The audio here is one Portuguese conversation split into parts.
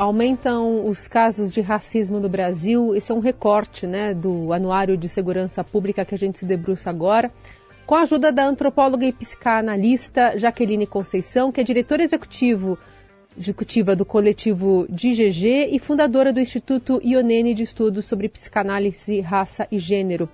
aumentam os casos de racismo no Brasil. Esse é um recorte né, do Anuário de Segurança Pública que a gente se debruça agora. Com a ajuda da antropóloga e psicanalista Jaqueline Conceição, que é diretora executivo, executiva do coletivo DGG e fundadora do Instituto Ionene de Estudos sobre Psicanálise, Raça e Gênero.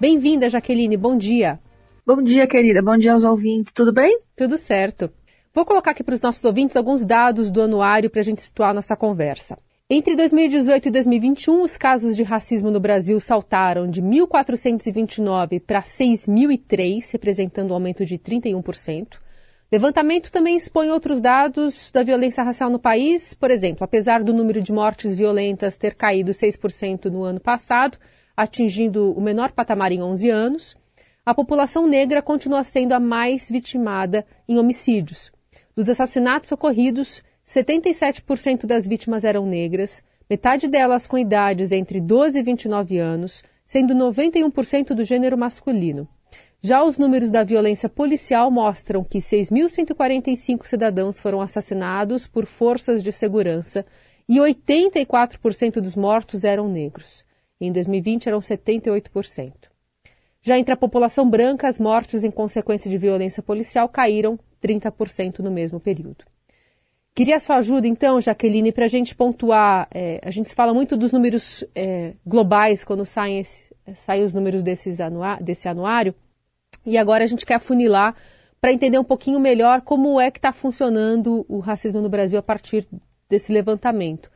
Bem-vinda, Jaqueline, bom dia. Bom dia, querida. Bom dia aos ouvintes. Tudo bem? Tudo certo. Vou colocar aqui para os nossos ouvintes alguns dados do anuário para a gente situar nossa conversa. Entre 2018 e 2021, os casos de racismo no Brasil saltaram de 1.429 para 6.003, representando um aumento de 31%. Levantamento também expõe outros dados da violência racial no país. Por exemplo, apesar do número de mortes violentas ter caído 6% no ano passado, atingindo o menor patamar em 11 anos, a população negra continua sendo a mais vitimada em homicídios. Dos assassinatos ocorridos, 77% das vítimas eram negras, metade delas com idades entre 12 e 29 anos, sendo 91% do gênero masculino. Já os números da violência policial mostram que 6.145 cidadãos foram assassinados por forças de segurança e 84% dos mortos eram negros. Em 2020 eram 78%. Já entre a população branca, as mortes em consequência de violência policial caíram 30% no mesmo período. Queria sua ajuda, então, Jaqueline, para a gente pontuar. É, a gente fala muito dos números é, globais quando saem, esse, saem os números desses anua desse anuário, e agora a gente quer afunilar para entender um pouquinho melhor como é que está funcionando o racismo no Brasil a partir desse levantamento.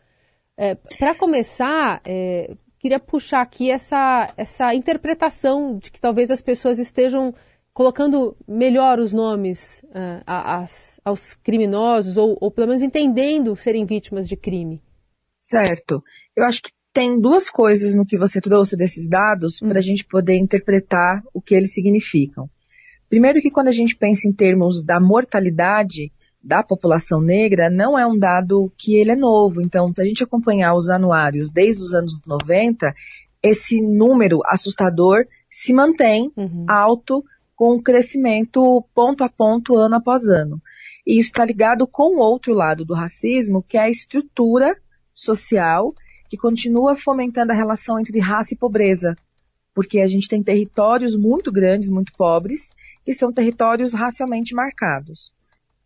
É, para começar, é, queria puxar aqui essa, essa interpretação de que talvez as pessoas estejam colocando melhor os nomes uh, aos criminosos, ou, ou pelo menos entendendo serem vítimas de crime. Certo. Eu acho que tem duas coisas no que você trouxe desses dados hum. para a gente poder interpretar o que eles significam. Primeiro que quando a gente pensa em termos da mortalidade, da população negra não é um dado que ele é novo. Então, se a gente acompanhar os anuários desde os anos 90, esse número assustador se mantém uhum. alto com um crescimento ponto a ponto, ano após ano. E isso está ligado com o outro lado do racismo, que é a estrutura social que continua fomentando a relação entre raça e pobreza. Porque a gente tem territórios muito grandes, muito pobres, que são territórios racialmente marcados.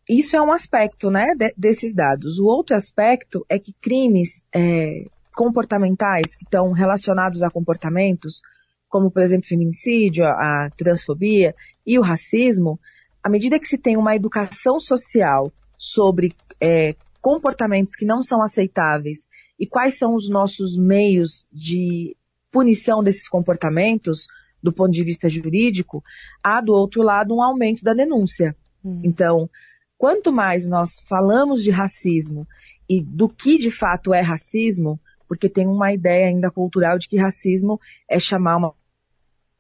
Isso é um aspecto né, de, desses dados. O outro aspecto é que crimes é, comportamentais que estão relacionados a comportamentos, como por exemplo feminicídio, a, a transfobia e o racismo, à medida que se tem uma educação social sobre é, comportamentos que não são aceitáveis e quais são os nossos meios de punição desses comportamentos, do ponto de vista jurídico, há do outro lado um aumento da denúncia. Hum. Então, quanto mais nós falamos de racismo e do que de fato é racismo, porque tem uma ideia ainda cultural de que racismo é chamar uma,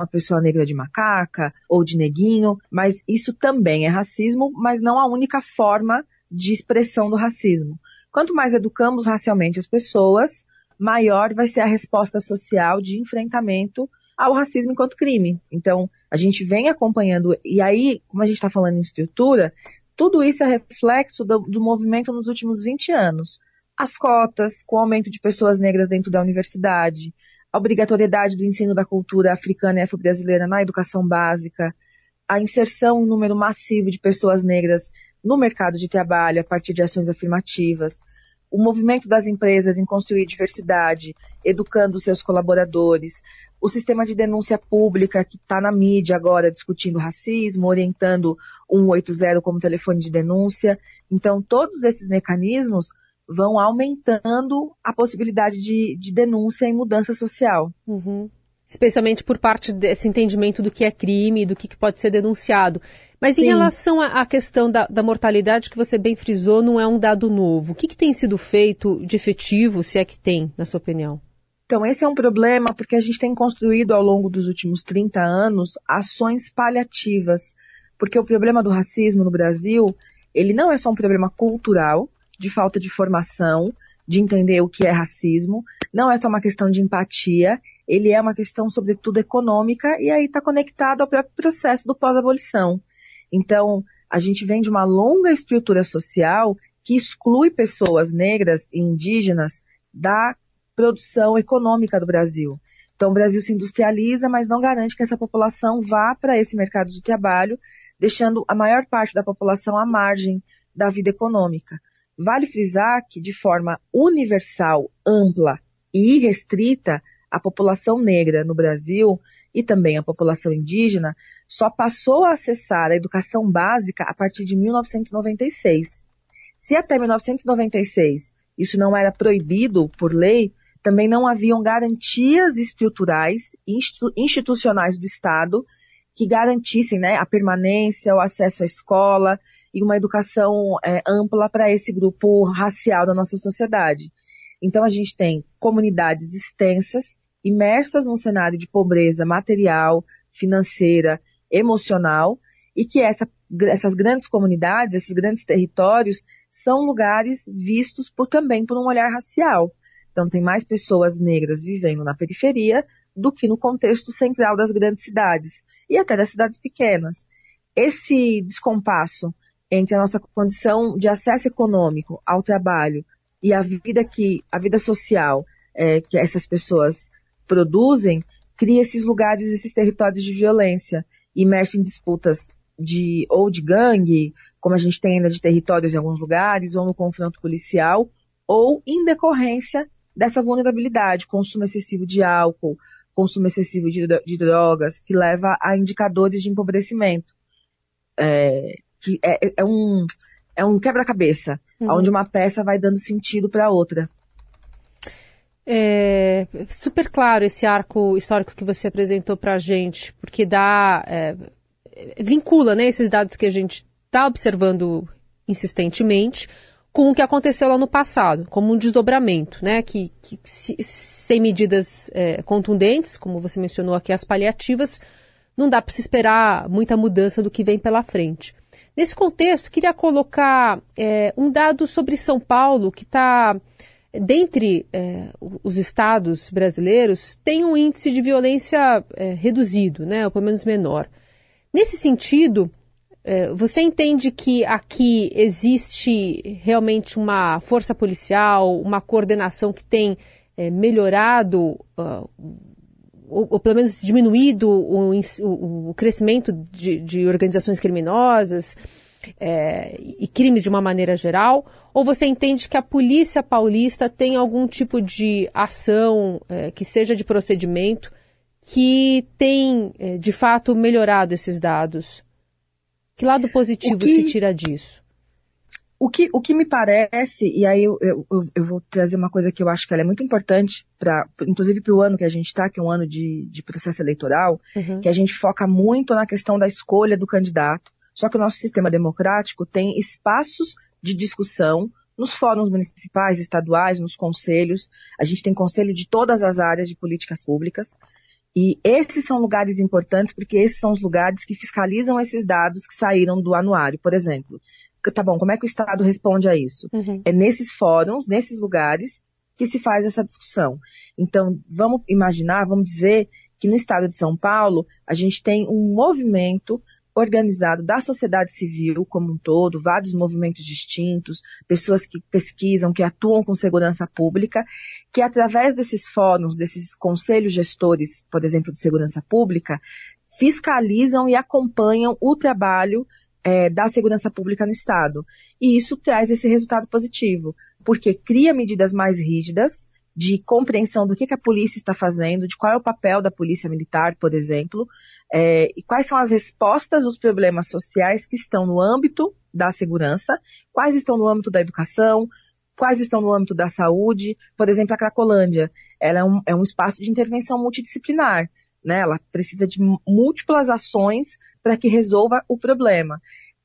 uma pessoa negra de macaca ou de neguinho, mas isso também é racismo, mas não a única forma de expressão do racismo. Quanto mais educamos racialmente as pessoas, maior vai ser a resposta social de enfrentamento ao racismo enquanto crime. Então, a gente vem acompanhando, e aí, como a gente está falando em estrutura, tudo isso é reflexo do, do movimento nos últimos 20 anos. As cotas, com o aumento de pessoas negras dentro da universidade, a obrigatoriedade do ensino da cultura africana e afro-brasileira na educação básica, a inserção em número massivo de pessoas negras no mercado de trabalho a partir de ações afirmativas, o movimento das empresas em construir diversidade, educando seus colaboradores, o sistema de denúncia pública que está na mídia agora discutindo racismo, orientando 180 como telefone de denúncia. Então, todos esses mecanismos vão aumentando a possibilidade de, de denúncia e mudança social. Uhum. Especialmente por parte desse entendimento do que é crime, do que, que pode ser denunciado. Mas Sim. em relação à questão da, da, mortalidade que você bem frisou, não é um dado novo. O que, que tem sido feito de efetivo, se é que tem, na sua opinião? Então, esse é um problema porque a gente tem construído ao longo dos últimos 30 anos ações paliativas. Porque o problema do racismo no Brasil, ele não é só um problema cultural, de falta de formação, de entender o que é racismo, não é só uma questão de empatia, ele é uma questão, sobretudo, econômica, e aí está conectado ao próprio processo do pós-abolição. Então, a gente vem de uma longa estrutura social que exclui pessoas negras e indígenas da produção econômica do Brasil. Então, o Brasil se industrializa, mas não garante que essa população vá para esse mercado de trabalho, deixando a maior parte da população à margem da vida econômica. Vale frisar que, de forma universal, ampla e irrestrita, a população negra no Brasil e também a população indígena só passou a acessar a educação básica a partir de 1996. Se até 1996 isso não era proibido por lei, também não haviam garantias estruturais e institucionais do Estado que garantissem né, a permanência, o acesso à escola e uma educação é, ampla para esse grupo racial da nossa sociedade. Então a gente tem comunidades extensas, imersas num cenário de pobreza material, financeira, emocional, e que essa, essas grandes comunidades, esses grandes territórios, são lugares vistos por, também por um olhar racial. Então, tem mais pessoas negras vivendo na periferia do que no contexto central das grandes cidades e até das cidades pequenas. Esse descompasso entre a nossa condição de acesso econômico ao trabalho e a vida que a vida social é, que essas pessoas produzem cria esses lugares, esses territórios de violência, imerso em disputas de ou de gangue, como a gente tem ainda de territórios em alguns lugares, ou no confronto policial, ou em decorrência dessa vulnerabilidade, consumo excessivo de álcool, consumo excessivo de, de drogas, que leva a indicadores de empobrecimento. É, que é, é, um, é um quebra-cabeça, uhum. onde uma peça vai dando sentido para outra. É super claro esse arco histórico que você apresentou para a gente, porque dá é, vincula né, esses dados que a gente está observando insistentemente com o que aconteceu lá no passado, como um desdobramento, né? Que, que se, sem medidas é, contundentes, como você mencionou aqui, as paliativas, não dá para se esperar muita mudança do que vem pela frente. Nesse contexto, queria colocar é, um dado sobre São Paulo, que está, dentre é, os estados brasileiros, tem um índice de violência é, reduzido, né? Ou pelo menos menor. Nesse sentido, é, você entende que aqui existe realmente uma força policial, uma coordenação que tem é, melhorado, uh, ou, ou, pelo menos diminuído o, o, o crescimento de, de, organizações criminosas é, e crimes de uma maneira geral? Ou você entende que a polícia paulista tem algum tipo de ação é, que seja de procedimento que tem, é, de fato, melhorado esses dados? Que lado positivo que, se tira disso? O que, o que me parece, e aí eu, eu, eu vou trazer uma coisa que eu acho que é muito importante, pra, inclusive para o ano que a gente está, que é um ano de, de processo eleitoral, uhum. que a gente foca muito na questão da escolha do candidato. Só que o nosso sistema democrático tem espaços de discussão nos fóruns municipais, estaduais, nos conselhos. A gente tem conselho de todas as áreas de políticas públicas. E esses são lugares importantes porque esses são os lugares que fiscalizam esses dados que saíram do anuário, por exemplo. Tá bom, como é que o Estado responde a isso? Uhum. É nesses fóruns, nesses lugares, que se faz essa discussão. Então, vamos imaginar, vamos dizer que no estado de São Paulo, a gente tem um movimento organizado da sociedade civil como um todo, vários movimentos distintos, pessoas que pesquisam, que atuam com segurança pública, que através desses fóruns, desses conselhos gestores, por exemplo, de segurança pública, fiscalizam e acompanham o trabalho é, da segurança pública no Estado. E isso traz esse resultado positivo, porque cria medidas mais rígidas, de compreensão do que, que, a polícia está fazendo, de qual é o papel da polícia militar, por exemplo, é, e quais são as respostas dos problemas sociais que estão no âmbito da segurança, quais estão no âmbito da educação, quais estão no âmbito da saúde. Por exemplo, a Cracolândia, ela é um, é um espaço de intervenção multidisciplinar, né? ela precisa de múltiplas ações para que resolva o problema.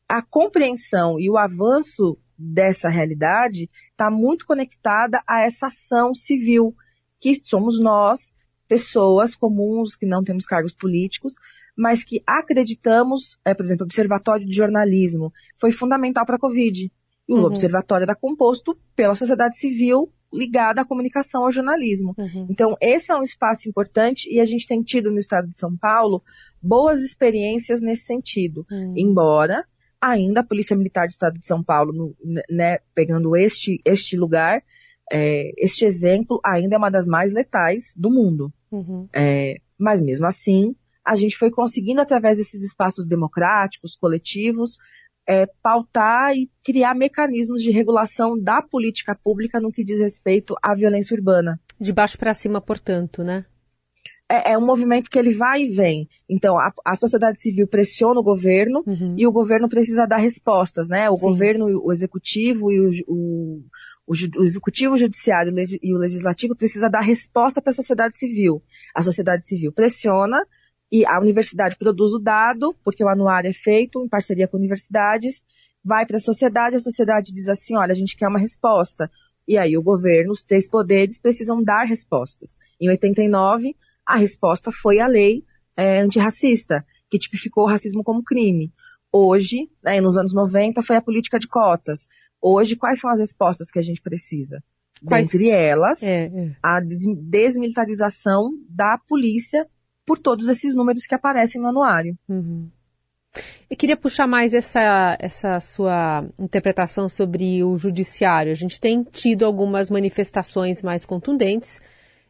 A compreensão e o avanço dessa realidade está muito conectada a essa ação civil, que somos nós, pessoas comuns que não temos cargos políticos, mas que acreditamos, é, por exemplo, o Observatório de Jornalismo foi fundamental para a Covid. E o uhum. observatório era composto pela sociedade civil ligada à comunicação ao jornalismo. Uhum. Então, esse é um espaço importante e a gente tem tido no estado de São Paulo boas experiências nesse sentido. Uhum. Embora ainda a Polícia Militar do Estado de São Paulo, no, né, pegando este, este lugar, é, este exemplo ainda é uma das mais letais do mundo. Uhum. É, mas mesmo assim, a gente foi conseguindo, através desses espaços democráticos, coletivos, é, pautar e criar mecanismos de regulação da política pública no que diz respeito à violência urbana. De baixo para cima, portanto, né? É, é, um movimento que ele vai e vem. Então, a, a sociedade civil pressiona o governo uhum. e o governo precisa dar respostas, né? O Sim. governo, o executivo e o, o, o, o executivo, o judiciário e o legislativo precisa dar resposta para a sociedade civil. A sociedade civil pressiona e a universidade produz o dado, porque o anuário é feito em parceria com universidades, vai para a sociedade, a sociedade diz assim, olha, a gente quer uma resposta. E aí o governo, os três poderes, precisam dar respostas. Em 89, a resposta foi a lei é, antirracista, que tipificou o racismo como crime. Hoje, né, nos anos 90, foi a política de cotas. Hoje, quais são as respostas que a gente precisa? Quais? Dentre elas, é, é. a desmilitarização da polícia por todos esses números que aparecem no anuário. Uhum. Eu queria puxar mais essa, essa sua interpretação sobre o judiciário. A gente tem tido algumas manifestações mais contundentes,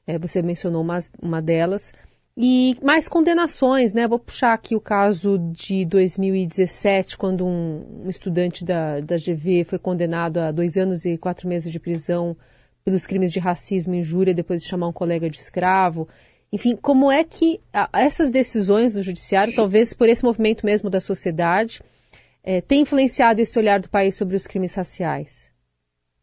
é, você mencionou uma, uma delas, e mais condenações, né? Vou puxar aqui o caso de 2017, quando um, um estudante da, da GV foi condenado a dois anos e quatro meses de prisão pelos crimes de racismo e injúria depois de chamar um colega de escravo. Enfim, como é que essas decisões do judiciário, talvez por esse movimento mesmo da sociedade, é, tem influenciado esse olhar do país sobre os crimes raciais?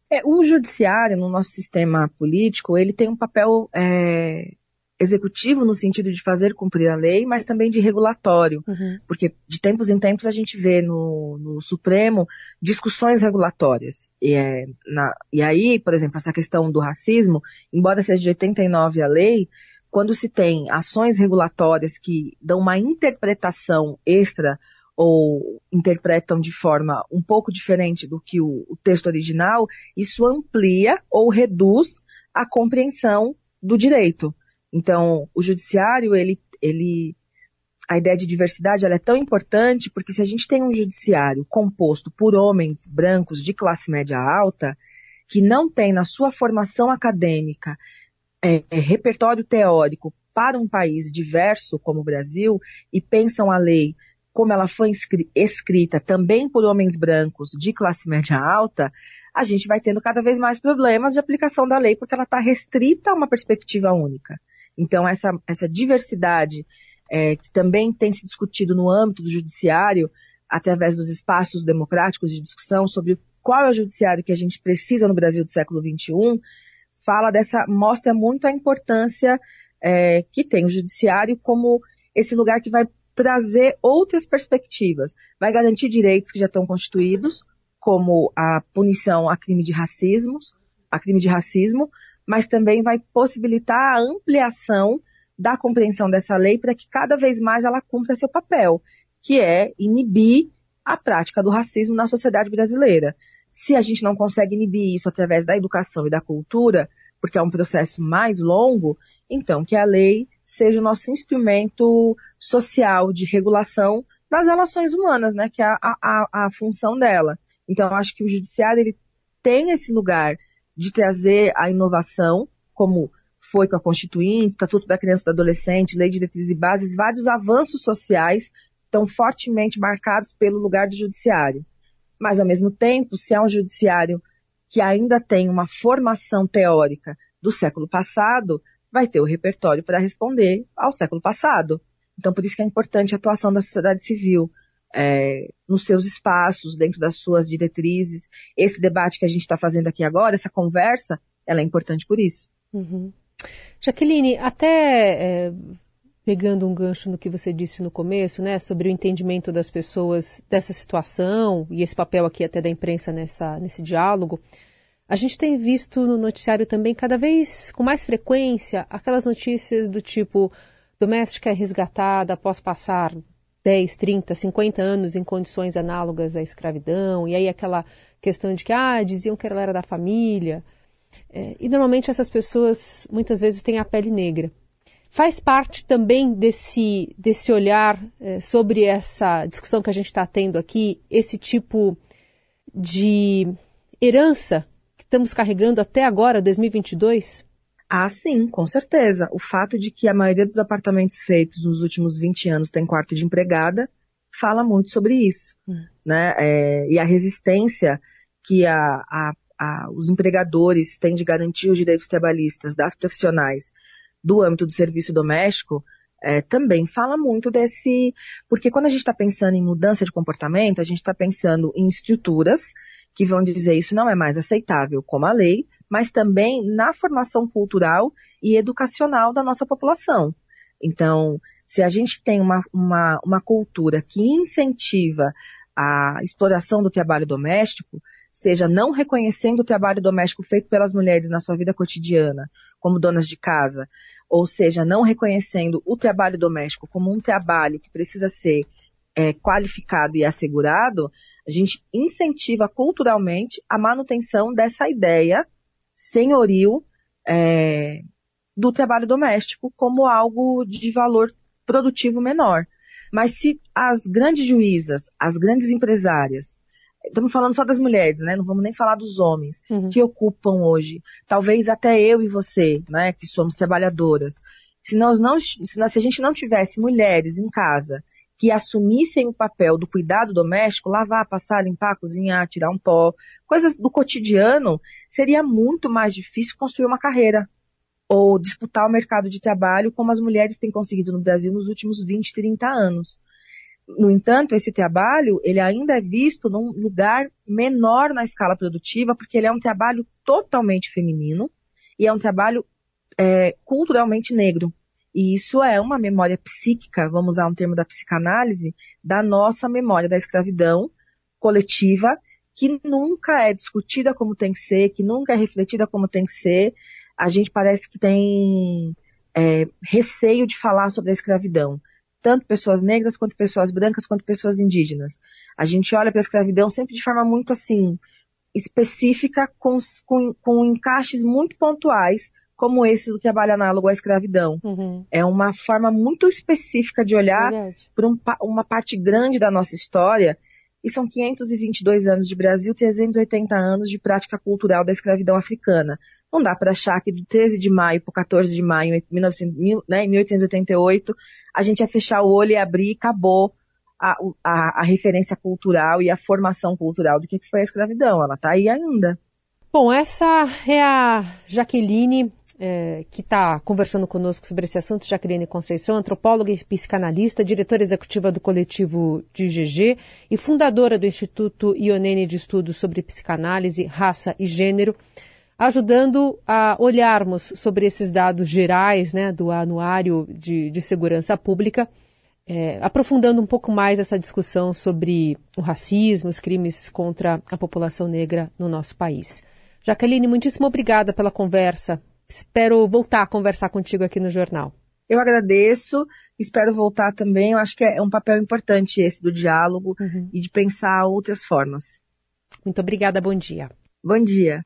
É, o judiciário, no nosso sistema político, ele tem um papel é, executivo no sentido de fazer cumprir a lei, mas também de regulatório, uhum. porque de tempos em tempos a gente vê no, no Supremo discussões regulatórias. E, é, na, e aí, por exemplo, essa questão do racismo, embora seja de 89 a lei, quando se tem ações regulatórias que dão uma interpretação extra ou interpretam de forma um pouco diferente do que o, o texto original, isso amplia ou reduz a compreensão do direito. Então, o judiciário, ele, ele, a ideia de diversidade é tão importante porque se a gente tem um judiciário composto por homens brancos de classe média alta, que não tem na sua formação acadêmica é, repertório teórico para um país diverso como o Brasil e pensam a lei como ela foi escrita também por homens brancos de classe média alta, a gente vai tendo cada vez mais problemas de aplicação da lei porque ela está restrita a uma perspectiva única. Então, essa, essa diversidade é, que também tem se discutido no âmbito do judiciário, através dos espaços democráticos de discussão sobre qual é o judiciário que a gente precisa no Brasil do século XXI, fala dessa, mostra muito a importância é, que tem o judiciário como esse lugar que vai trazer outras perspectivas, vai garantir direitos que já estão constituídos, como a punição a crime de racismo, a crime de racismo, mas também vai possibilitar a ampliação da compreensão dessa lei para que cada vez mais ela cumpra seu papel, que é inibir a prática do racismo na sociedade brasileira. Se a gente não consegue inibir isso através da educação e da cultura, porque é um processo mais longo, então que a lei seja o nosso instrumento social de regulação das relações humanas, né, que é a, a, a função dela. Então, acho que o judiciário ele tem esse lugar de trazer a inovação, como foi com a Constituinte, Estatuto da Criança e do Adolescente, Lei de Diretrizes e Bases, vários avanços sociais estão fortemente marcados pelo lugar do judiciário. Mas, ao mesmo tempo, se há um judiciário que ainda tem uma formação teórica do século passado, vai ter o repertório para responder ao século passado. Então, por isso que é importante a atuação da sociedade civil é, nos seus espaços, dentro das suas diretrizes. Esse debate que a gente está fazendo aqui agora, essa conversa, ela é importante por isso. Uhum. Jaqueline, até é, pegando um gancho no que você disse no começo, né, sobre o entendimento das pessoas dessa situação e esse papel aqui até da imprensa nessa, nesse diálogo, a gente tem visto no noticiário também cada vez com mais frequência aquelas notícias do tipo doméstica é resgatada após passar 10, 30, 50 anos em condições análogas à escravidão, e aí aquela questão de que, ah, diziam que ela era da família. É, e normalmente essas pessoas muitas vezes têm a pele negra. Faz parte também desse, desse olhar é, sobre essa discussão que a gente está tendo aqui, esse tipo de herança que estamos carregando até agora, 2022? Ah, sim, com certeza. O fato de que a maioria dos apartamentos feitos nos últimos 20 anos tem quarto de empregada fala muito sobre isso. Hum. Né? É, e a resistência que a, a, a, os empregadores têm de garantir os direitos trabalhistas das profissionais do âmbito do serviço doméstico é, também fala muito desse. Porque quando a gente está pensando em mudança de comportamento, a gente está pensando em estruturas que vão dizer isso não é mais aceitável como a lei, mas também na formação cultural e educacional da nossa população. Então, se a gente tem uma, uma, uma cultura que incentiva a exploração do trabalho doméstico, seja não reconhecendo o trabalho doméstico feito pelas mulheres na sua vida cotidiana, como donas de casa, ou seja, não reconhecendo o trabalho doméstico como um trabalho que precisa ser é, qualificado e assegurado, a gente incentiva culturalmente a manutenção dessa ideia senhorio é, do trabalho doméstico como algo de valor produtivo menor. Mas se as grandes juízas, as grandes empresárias, estamos falando só das mulheres, né? Não vamos nem falar dos homens uhum. que ocupam hoje, talvez até eu e você, né, que somos trabalhadoras. Se nós não, se, nós, se a gente não tivesse mulheres em casa que assumissem o papel do cuidado doméstico, lavar, passar, limpar, cozinhar, tirar um pó, coisas do cotidiano, seria muito mais difícil construir uma carreira ou disputar o mercado de trabalho como as mulheres têm conseguido no Brasil nos últimos 20, 30 anos. No entanto, esse trabalho, ele ainda é visto num lugar menor na escala produtiva, porque ele é um trabalho totalmente feminino e é um trabalho é, culturalmente negro. E isso é uma memória psíquica, vamos usar um termo da psicanálise, da nossa memória da escravidão coletiva, que nunca é discutida como tem que ser, que nunca é refletida como tem que ser. A gente parece que tem é, receio de falar sobre a escravidão. Tanto pessoas negras, quanto pessoas brancas, quanto pessoas indígenas. A gente olha para a escravidão sempre de forma muito assim, específica, com, com, com encaixes muito pontuais, como esse do trabalho análogo à escravidão. Uhum. É uma forma muito específica de olhar para um, uma parte grande da nossa história, e são 522 anos de Brasil, 380 anos de prática cultural da escravidão africana. Não dá para achar que do 13 de maio para 14 de maio de né, 1888 a gente ia fechar o olho e abrir e acabou a, a, a referência cultural e a formação cultural do que foi a escravidão. Ela está aí ainda. Bom, essa é a Jaqueline é, que está conversando conosco sobre esse assunto, Jaqueline Conceição, antropóloga e psicanalista, diretora executiva do coletivo de GG e fundadora do Instituto Ionene de Estudos sobre Psicanálise, Raça e Gênero, ajudando a olharmos sobre esses dados gerais né, do Anuário de, de Segurança Pública, é, aprofundando um pouco mais essa discussão sobre o racismo, os crimes contra a população negra no nosso país. Jaqueline, muitíssimo obrigada pela conversa. Espero voltar a conversar contigo aqui no jornal. Eu agradeço, espero voltar também. Eu acho que é um papel importante esse do diálogo uhum. e de pensar outras formas. Muito obrigada, bom dia. Bom dia.